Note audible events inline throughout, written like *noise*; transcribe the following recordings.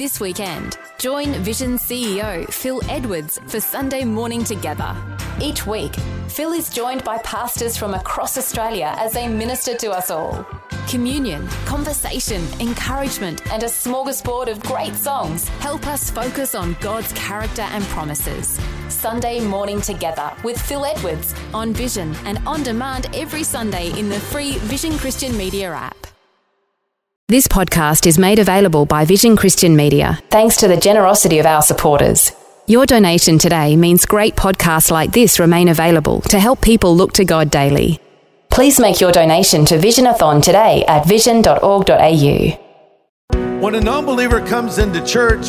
This weekend, join Vision CEO Phil Edwards for Sunday Morning Together. Each week, Phil is joined by pastors from across Australia as they minister to us all. Communion, conversation, encouragement, and a smorgasbord of great songs help us focus on God's character and promises. Sunday Morning Together with Phil Edwards on Vision and on demand every Sunday in the free Vision Christian Media app. This podcast is made available by Vision Christian Media thanks to the generosity of our supporters. Your donation today means great podcasts like this remain available to help people look to God daily. Please make your donation to Visionathon today at vision.org.au. When a non believer comes into church,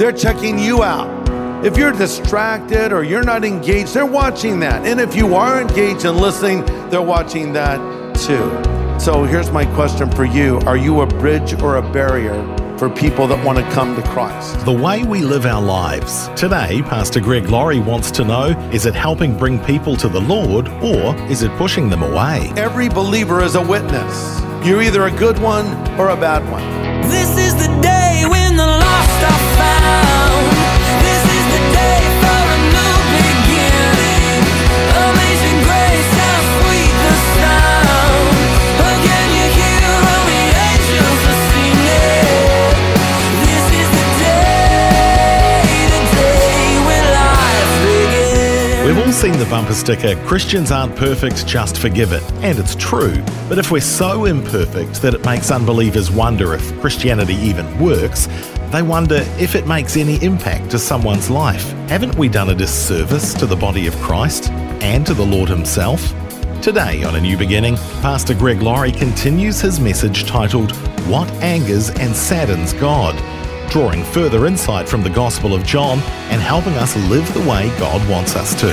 they're checking you out. If you're distracted or you're not engaged, they're watching that. And if you are engaged and listening, they're watching that too. So here's my question for you Are you a bridge or a barrier for people that want to come to Christ? The way we live our lives. Today, Pastor Greg Laurie wants to know is it helping bring people to the Lord or is it pushing them away? Every believer is a witness. You're either a good one or a bad one. This is the day seen the bumper sticker, Christians aren't perfect, just forgive it. And it's true. But if we're so imperfect that it makes unbelievers wonder if Christianity even works, they wonder if it makes any impact to someone's life. Haven't we done a disservice to the body of Christ and to the Lord Himself? Today on A New Beginning, Pastor Greg Laurie continues his message titled, What Angers and Saddens God? Drawing further insight from the Gospel of John and helping us live the way God wants us to.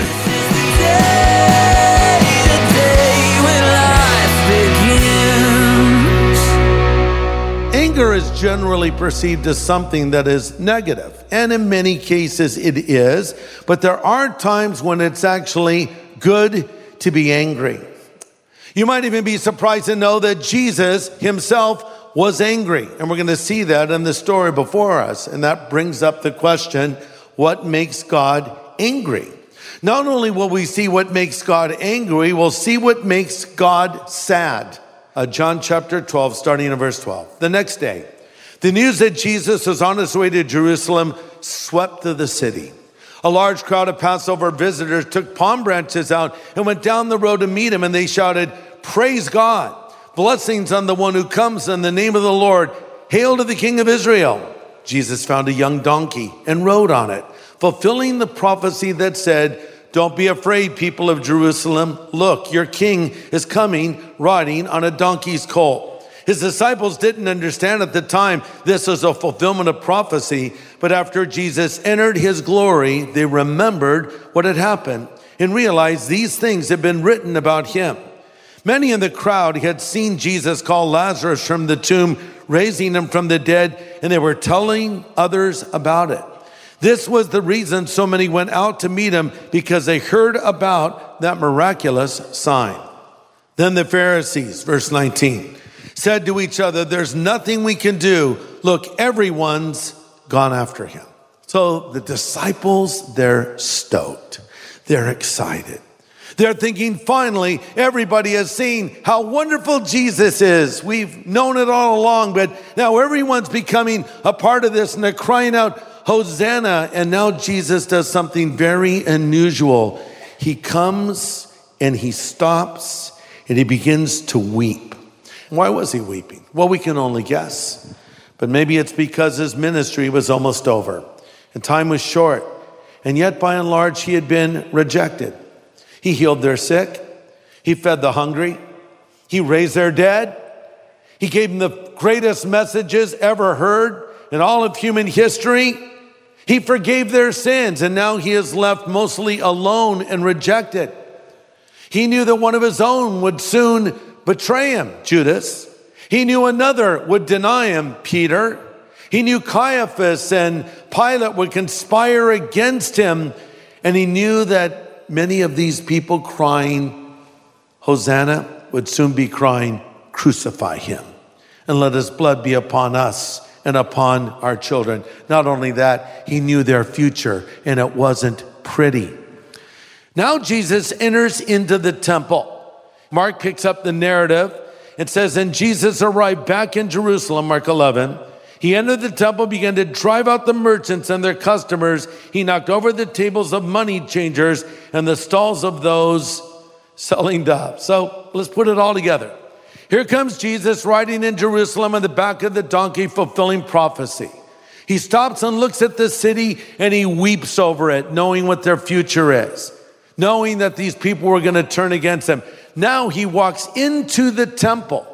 Anger is generally perceived as something that is negative, and in many cases it is, but there are times when it's actually good to be angry. You might even be surprised to know that Jesus himself was angry, and we're going to see that in the story before us, and that brings up the question what makes God angry? Not only will we see what makes God angry, we'll see what makes God sad. Uh, John chapter 12, starting in verse 12. The next day, the news that Jesus was on his way to Jerusalem swept through the city. A large crowd of Passover visitors took palm branches out and went down the road to meet him, and they shouted, Praise God! Blessings on the one who comes in the name of the Lord. Hail to the King of Israel. Jesus found a young donkey and rode on it, fulfilling the prophecy that said, Don't be afraid, people of Jerusalem. Look, your king is coming riding on a donkey's colt. His disciples didn't understand at the time this was a fulfillment of prophecy, but after Jesus entered his glory, they remembered what had happened and realized these things had been written about him. Many in the crowd had seen Jesus call Lazarus from the tomb, raising him from the dead, and they were telling others about it. This was the reason so many went out to meet him because they heard about that miraculous sign. Then the Pharisees, verse 19, said to each other, There's nothing we can do. Look, everyone's gone after him. So the disciples, they're stoked, they're excited. They're thinking, finally, everybody has seen how wonderful Jesus is. We've known it all along, but now everyone's becoming a part of this and they're crying out, Hosanna. And now Jesus does something very unusual. He comes and he stops and he begins to weep. Why was he weeping? Well, we can only guess. But maybe it's because his ministry was almost over and time was short. And yet, by and large, he had been rejected. He healed their sick. He fed the hungry. He raised their dead. He gave them the greatest messages ever heard in all of human history. He forgave their sins, and now he is left mostly alone and rejected. He knew that one of his own would soon betray him, Judas. He knew another would deny him, Peter. He knew Caiaphas and Pilate would conspire against him, and he knew that many of these people crying, Hosanna, would soon be crying, Crucify him, and let his blood be upon us and upon our children. Not only that, he knew their future and it wasn't pretty. Now Jesus enters into the temple. Mark picks up the narrative. It says, And Jesus arrived back in Jerusalem, Mark 11. He entered the temple, began to drive out the merchants and their customers. He knocked over the tables of money changers and the stalls of those selling doves. So let's put it all together. Here comes Jesus riding in Jerusalem on the back of the donkey, fulfilling prophecy. He stops and looks at the city and he weeps over it, knowing what their future is, knowing that these people were going to turn against him. Now he walks into the temple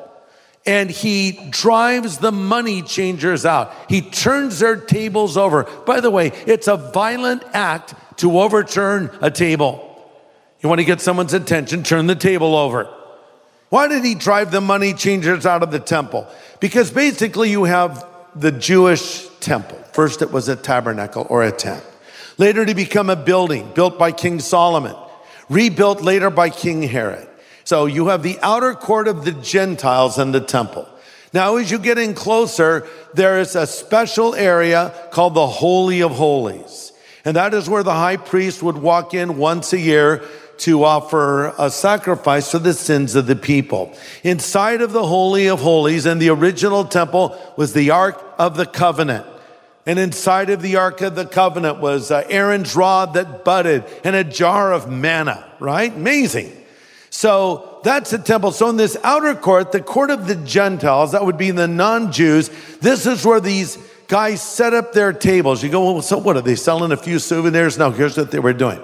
and he drives the money changers out. He turns their tables over. By the way, it's a violent act to overturn a table. You want to get someone's attention, turn the table over. Why did he drive the money changers out of the temple? Because basically, you have the Jewish temple. First, it was a tabernacle or a tent. Later, to become a building built by King Solomon, rebuilt later by King Herod. So you have the outer court of the Gentiles and the temple. Now, as you get in closer, there is a special area called the Holy of Holies. And that is where the high priest would walk in once a year to offer a sacrifice for the sins of the people. Inside of the Holy of Holies in the original temple was the Ark of the Covenant. And inside of the Ark of the Covenant was uh, Aaron's rod that budded and a jar of manna, right? Amazing. So that's the temple. So in this outer court, the court of the Gentiles, that would be the non-Jews, this is where these guys set up their tables. You go, well, so what are they selling a few souvenirs? No, here's what they were doing.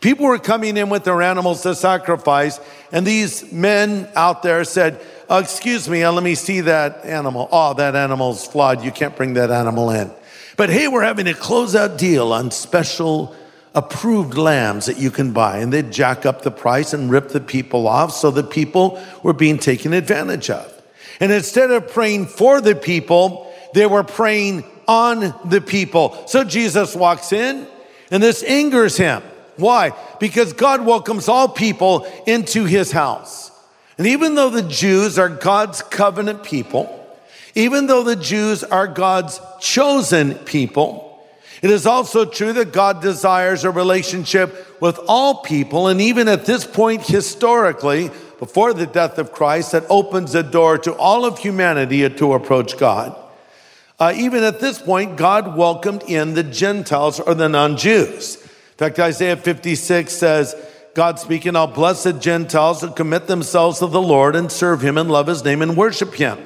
People were coming in with their animals to sacrifice, and these men out there said, uh, Excuse me, uh, let me see that animal. Oh, that animal's flawed. You can't bring that animal in. But hey, we're having a closeout deal on special approved lambs that you can buy. And they'd jack up the price and rip the people off so the people were being taken advantage of. And instead of praying for the people, they were preying on the people. So Jesus walks in and this angers him. Why? Because God welcomes all people into his house. And even though the Jews are God's covenant people, even though the Jews are God's chosen people, it is also true that God desires a relationship with all people, and even at this point historically, before the death of Christ, that opens the door to all of humanity to approach God. Uh, even at this point, God welcomed in the Gentiles or the non Jews. In fact, Isaiah 56 says, God speaking, I'll bless the Gentiles who commit themselves to the Lord and serve him and love his name and worship him.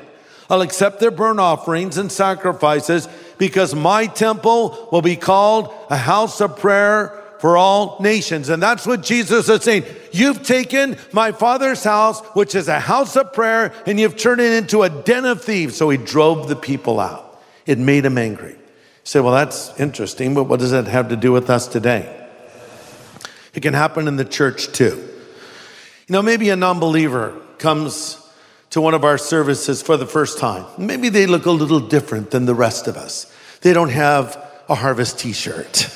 I'll accept their burnt offerings and sacrifices because my temple will be called a house of prayer for all nations. And that's what Jesus is saying. You've taken my father's house, which is a house of prayer, and you've turned it into a den of thieves. So he drove the people out. It made him angry. You say, well, that's interesting, but what does that have to do with us today? It can happen in the church too. You know, maybe a non believer comes to one of our services for the first time. Maybe they look a little different than the rest of us. They don't have a harvest t shirt.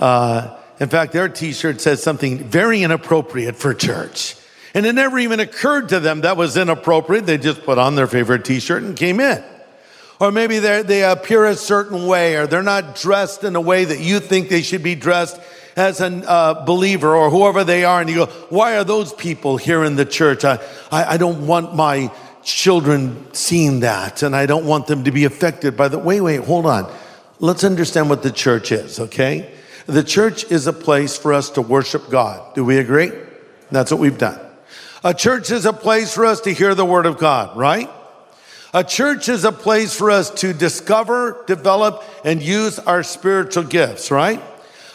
Uh, in fact, their t shirt says something very inappropriate for church. And it never even occurred to them that was inappropriate. They just put on their favorite t shirt and came in. Or maybe they appear a certain way, or they're not dressed in a way that you think they should be dressed as a uh, believer or whoever they are, and you go, why are those people here in the church? I, I, I don't want my children seeing that, and I don't want them to be affected by the. Wait, wait, hold on. Let's understand what the church is, okay? The church is a place for us to worship God. Do we agree? That's what we've done. A church is a place for us to hear the word of God, right? A church is a place for us to discover, develop, and use our spiritual gifts, right?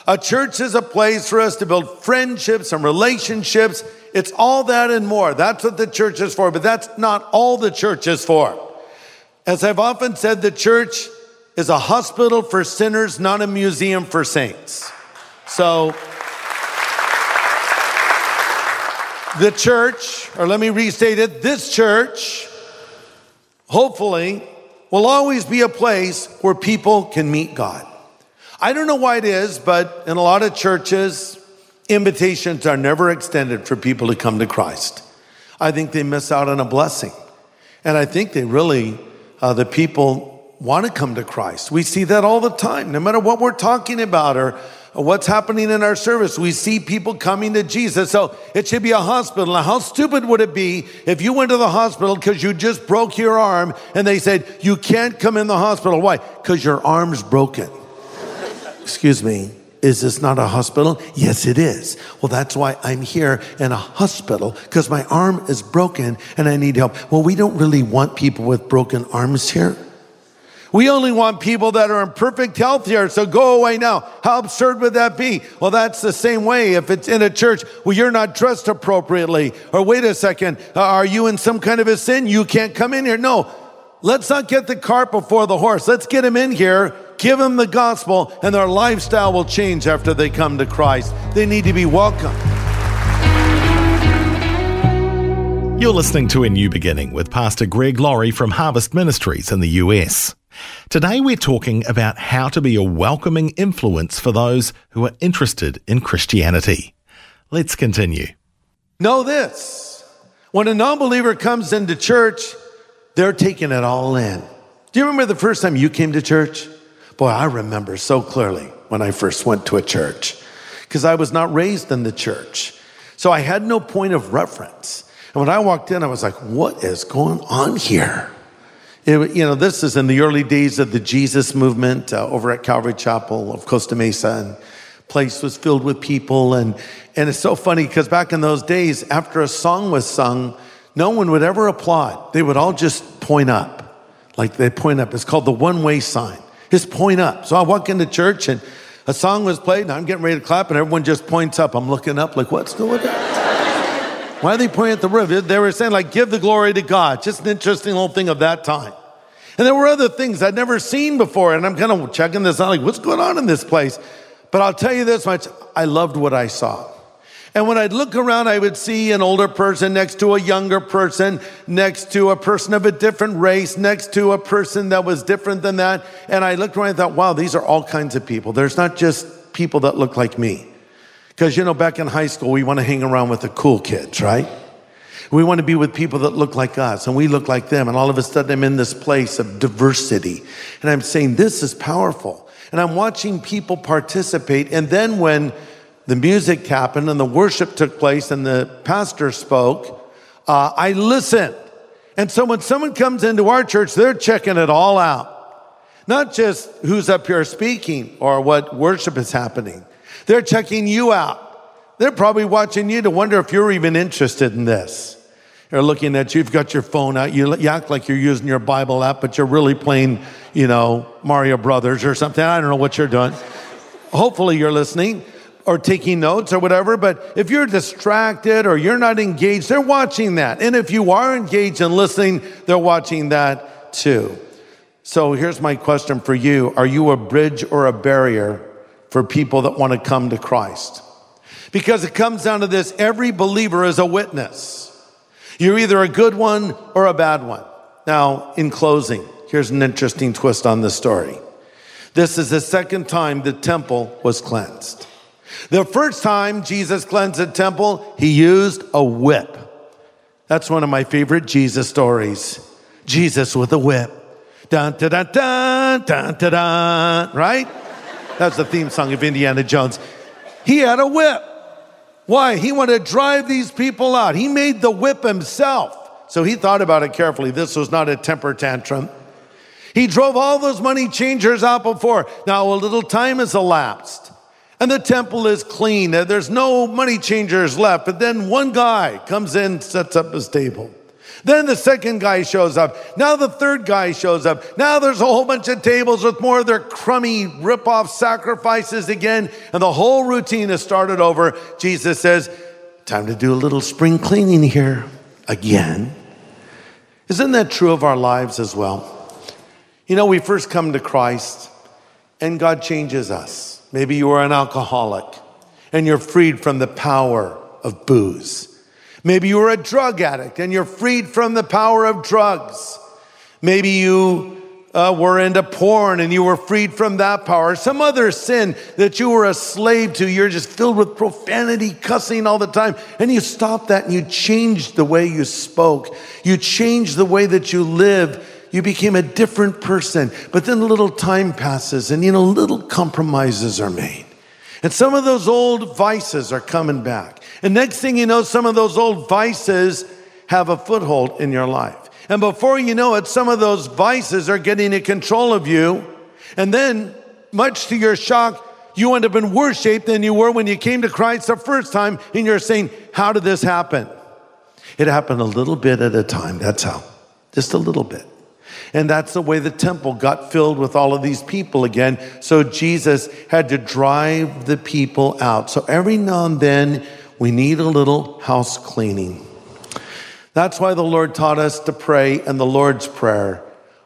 A church is a place for us to build friendships and relationships. It's all that and more. That's what the church is for, but that's not all the church is for. As I've often said, the church is a hospital for sinners, not a museum for saints. So, the church, or let me restate it, this church, hopefully, will always be a place where people can meet God. I don't know why it is, but in a lot of churches, invitations are never extended for people to come to Christ. I think they miss out on a blessing. And I think they really, uh, the people want to come to Christ. We see that all the time, no matter what we're talking about or what's happening in our service. We see people coming to Jesus. So it should be a hospital. Now, how stupid would it be if you went to the hospital because you just broke your arm and they said, you can't come in the hospital? Why? Because your arm's broken. *laughs* Excuse me. Is this not a hospital? Yes, it is. Well, that's why I'm here in a hospital because my arm is broken and I need help. Well, we don't really want people with broken arms here. We only want people that are in perfect health here, so go away now. How absurd would that be? Well, that's the same way if it's in a church where you're not dressed appropriately. Or wait a second, uh, are you in some kind of a sin? You can't come in here. No, let's not get the cart before the horse. Let's get them in here, give them the gospel, and their lifestyle will change after they come to Christ. They need to be welcome. You're listening to A New Beginning with Pastor Greg Laurie from Harvest Ministries in the US. Today we're talking about how to be a welcoming influence for those who are interested in Christianity. Let's continue. Know this when a non believer comes into church, they're taking it all in. Do you remember the first time you came to church? Boy, I remember so clearly when I first went to a church because I was not raised in the church. So I had no point of reference. And when I walked in, I was like, what is going on here? It, you know, this is in the early days of the Jesus movement uh, over at Calvary Chapel of Costa Mesa, and place was filled with people. And, and it's so funny because back in those days, after a song was sung, no one would ever applaud. They would all just point up, like they point up. It's called the one way sign. Just point up. So I walk into church and a song was played, and I'm getting ready to clap, and everyone just points up. I'm looking up, like, what's going on? *laughs* Why are they pointing at the roof? They were saying, like, give the glory to God. Just an interesting little thing of that time. And there were other things I'd never seen before. And I'm kind of checking this out, like, what's going on in this place? But I'll tell you this much I loved what I saw. And when I'd look around, I would see an older person next to a younger person, next to a person of a different race, next to a person that was different than that. And I looked around and thought, wow, these are all kinds of people. There's not just people that look like me. Because, you know, back in high school, we want to hang around with the cool kids, right? We want to be with people that look like us and we look like them. And all of a sudden, I'm in this place of diversity. And I'm saying, this is powerful. And I'm watching people participate. And then when the music happened and the worship took place and the pastor spoke, uh, I listened. And so when someone comes into our church, they're checking it all out. Not just who's up here speaking or what worship is happening. They're checking you out. They're probably watching you to wonder if you're even interested in this. They're looking at you. You've got your phone out. You, you act like you're using your Bible app, but you're really playing, you know, Mario Brothers or something. I don't know what you're doing. Hopefully, you're listening or taking notes or whatever. But if you're distracted or you're not engaged, they're watching that. And if you are engaged and listening, they're watching that too. So here's my question for you Are you a bridge or a barrier for people that want to come to Christ. Because it comes down to this every believer is a witness. You're either a good one or a bad one. Now, in closing, here's an interesting twist on the story. This is the second time the temple was cleansed. The first time Jesus cleansed the temple, he used a whip. That's one of my favorite Jesus stories. Jesus with a whip. Dun, dun, dun, dun, dun, right? That's the theme song of Indiana Jones. He had a whip. Why? He wanted to drive these people out. He made the whip himself. So he thought about it carefully. This was not a temper tantrum. He drove all those money changers out before. Now a little time has elapsed and the temple is clean. and There's no money changers left. But then one guy comes in, sets up his table. Then the second guy shows up. Now the third guy shows up. Now there's a whole bunch of tables with more of their crummy rip-off sacrifices again. And the whole routine is started over. Jesus says, time to do a little spring cleaning here again. Isn't that true of our lives as well? You know, we first come to Christ and God changes us. Maybe you are an alcoholic and you're freed from the power of booze. Maybe you were a drug addict and you're freed from the power of drugs. Maybe you uh, were into porn and you were freed from that power. Some other sin that you were a slave to. You're just filled with profanity, cussing all the time. And you stopped that and you changed the way you spoke. You changed the way that you live. You became a different person. But then a little time passes and, you know, little compromises are made. And some of those old vices are coming back. And next thing you know, some of those old vices have a foothold in your life. And before you know it, some of those vices are getting in control of you. And then, much to your shock, you end up in worse shape than you were when you came to Christ the first time. And you're saying, How did this happen? It happened a little bit at a time. That's how. Just a little bit. And that's the way the temple got filled with all of these people again. So Jesus had to drive the people out. So every now and then, we need a little house cleaning. That's why the Lord taught us to pray in the Lord's Prayer.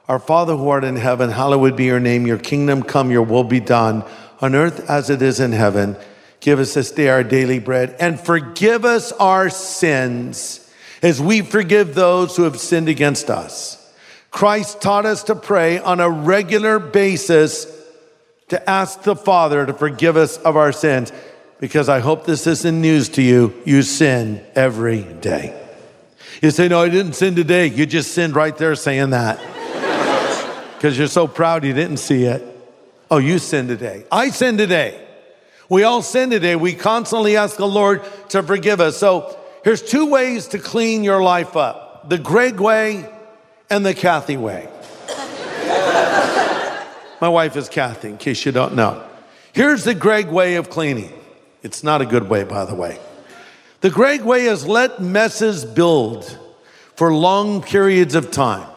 Our Father who art in heaven, hallowed be your name. Your kingdom come, your will be done on earth as it is in heaven. Give us this day our daily bread and forgive us our sins as we forgive those who have sinned against us. Christ taught us to pray on a regular basis to ask the Father to forgive us of our sins because I hope this isn't news to you. You sin every day. You say, No, I didn't sin today. You just sinned right there saying that *laughs* because you're so proud you didn't see it. Oh, you sin today. I sin today. We all sin today. We constantly ask the Lord to forgive us. So here's two ways to clean your life up the Greg way and the Kathy way. My wife is Kathy, in case you don't know. Here's the Greg way of cleaning. It's not a good way, by the way. The Greg way is let messes build for long periods of time.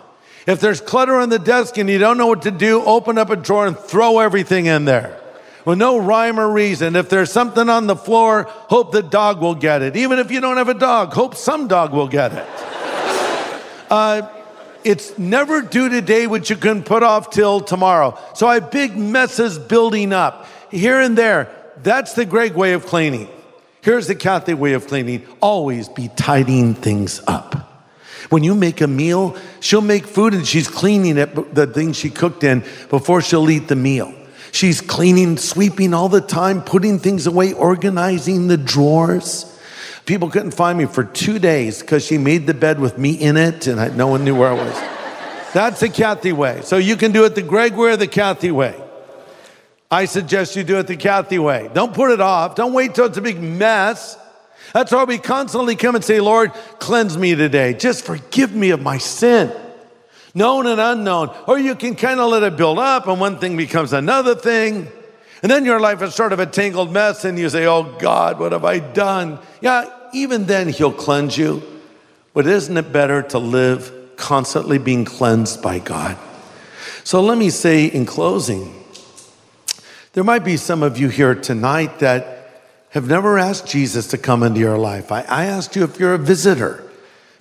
If there's clutter on the desk and you don't know what to do, open up a drawer and throw everything in there. With no rhyme or reason. If there's something on the floor, hope the dog will get it. Even if you don't have a dog, hope some dog will get it. *laughs* Uh, it's never due today, which you can put off till tomorrow. So I have big messes building up here and there. That's the Greg way of cleaning. Here's the Kathy way of cleaning always be tidying things up. When you make a meal, she'll make food and she's cleaning it, the thing she cooked in before she'll eat the meal. She's cleaning, sweeping all the time, putting things away, organizing the drawers. People couldn't find me for two days because she made the bed with me in it and I, no one knew where I was. That's the Kathy way. So you can do it the Greg way or the Kathy way. I suggest you do it the Kathy way. Don't put it off. Don't wait till it's a big mess. That's why we constantly come and say, Lord, cleanse me today. Just forgive me of my sin, known and unknown. Or you can kind of let it build up and one thing becomes another thing. And then your life is sort of a tangled mess and you say, Oh God, what have I done? Yeah, even then He'll cleanse you. But isn't it better to live constantly being cleansed by God? So let me say in closing, there might be some of you here tonight that have never asked Jesus to come into your life. I, I asked you if you're a visitor.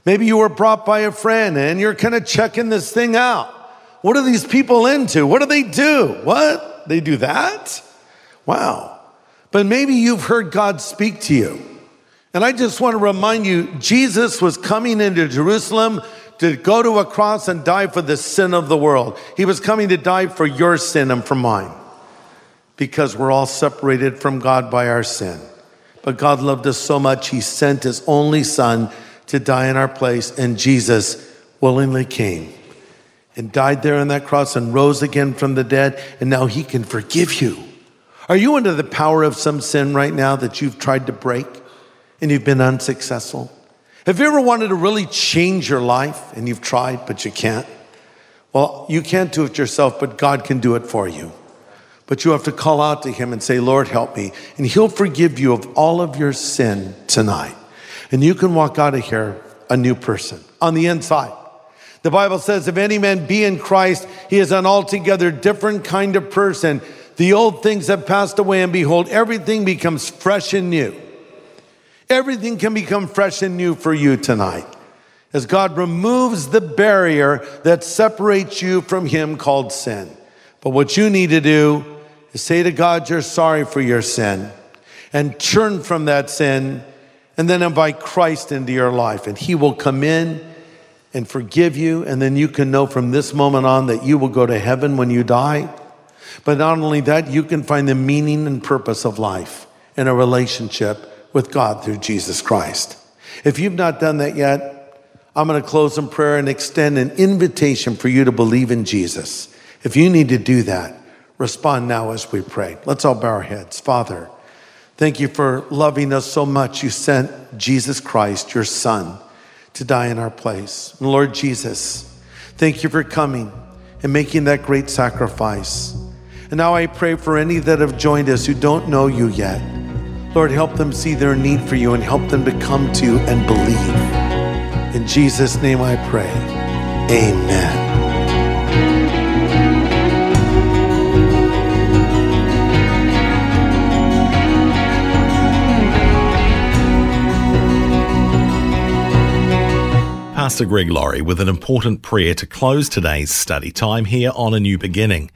Maybe you were brought by a friend and you're kind of checking this thing out. What are these people into? What do they do? What? They do that? Wow. But maybe you've heard God speak to you. And I just want to remind you Jesus was coming into Jerusalem to go to a cross and die for the sin of the world. He was coming to die for your sin and for mine because we're all separated from God by our sin. But God loved us so much, He sent His only Son to die in our place, and Jesus willingly came and died there on that cross and rose again from the dead, and now He can forgive you. Are you under the power of some sin right now that you've tried to break and you've been unsuccessful? Have you ever wanted to really change your life and you've tried, but you can't? Well, you can't do it yourself, but God can do it for you. But you have to call out to Him and say, Lord, help me. And He'll forgive you of all of your sin tonight. And you can walk out of here a new person on the inside. The Bible says, if any man be in Christ, he is an altogether different kind of person. The old things have passed away, and behold, everything becomes fresh and new. Everything can become fresh and new for you tonight as God removes the barrier that separates you from Him called sin. But what you need to do is say to God, You're sorry for your sin, and turn from that sin, and then invite Christ into your life, and He will come in and forgive you. And then you can know from this moment on that you will go to heaven when you die. But not only that, you can find the meaning and purpose of life in a relationship with God through Jesus Christ. If you've not done that yet, I'm going to close in prayer and extend an invitation for you to believe in Jesus. If you need to do that, respond now as we pray. Let's all bow our heads. Father, thank you for loving us so much. You sent Jesus Christ, your Son, to die in our place. And Lord Jesus, thank you for coming and making that great sacrifice. And now I pray for any that have joined us who don't know you yet. Lord, help them see their need for you and help them to come to you and believe. In Jesus' name I pray. Amen. Pastor Greg Laurie with an important prayer to close today's study time here on A New Beginning.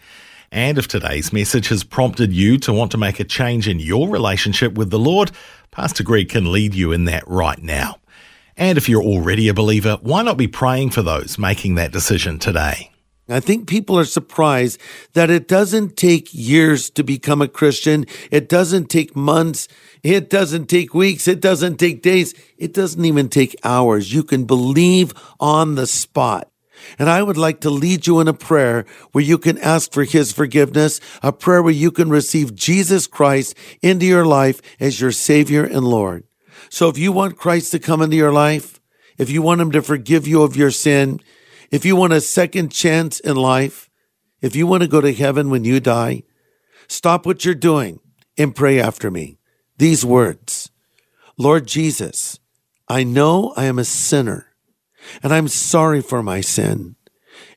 And if today's message has prompted you to want to make a change in your relationship with the Lord, Pastor Greg can lead you in that right now. And if you're already a believer, why not be praying for those making that decision today? I think people are surprised that it doesn't take years to become a Christian. It doesn't take months. It doesn't take weeks. It doesn't take days. It doesn't even take hours. You can believe on the spot. And I would like to lead you in a prayer where you can ask for his forgiveness, a prayer where you can receive Jesus Christ into your life as your Savior and Lord. So if you want Christ to come into your life, if you want him to forgive you of your sin, if you want a second chance in life, if you want to go to heaven when you die, stop what you're doing and pray after me. These words Lord Jesus, I know I am a sinner and I'm sorry for my sin.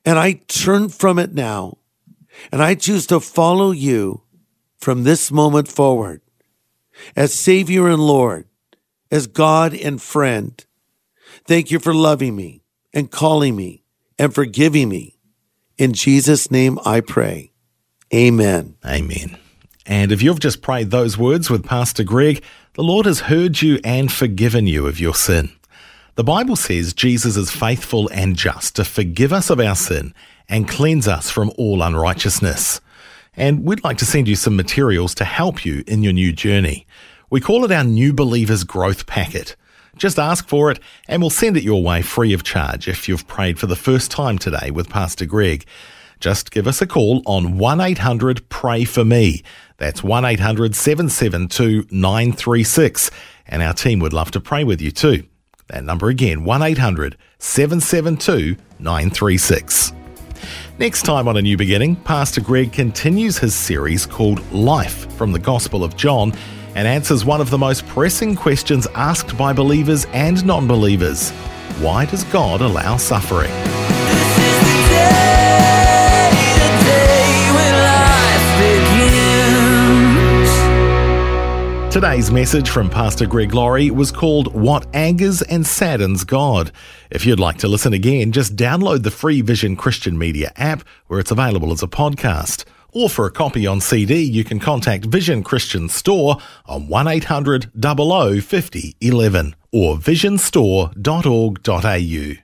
And I turn from it now and I choose to follow you from this moment forward as Savior and Lord, as God and friend. Thank you for loving me and calling me and forgiving me. In Jesus' name I pray. Amen. Amen. And if you've just prayed those words with Pastor Greg, the Lord has heard you and forgiven you of your sin. The Bible says Jesus is faithful and just to forgive us of our sin and cleanse us from all unrighteousness. And we'd like to send you some materials to help you in your new journey. We call it our New Believers Growth Packet. Just ask for it and we'll send it your way free of charge if you've prayed for the first time today with Pastor Greg. Just give us a call on 1 800 Pray For Me. That's 1 800 772 936. And our team would love to pray with you too. That number again, 1 800 772 936. Next time on A New Beginning, Pastor Greg continues his series called Life from the Gospel of John and answers one of the most pressing questions asked by believers and non believers Why does God allow suffering? Today's message from Pastor Greg Laurie was called What Angers and Saddens God. If you'd like to listen again, just download the free Vision Christian Media app where it's available as a podcast. Or for a copy on CD, you can contact Vision Christian Store on 1800 00 50 11 or visionstore.org.au.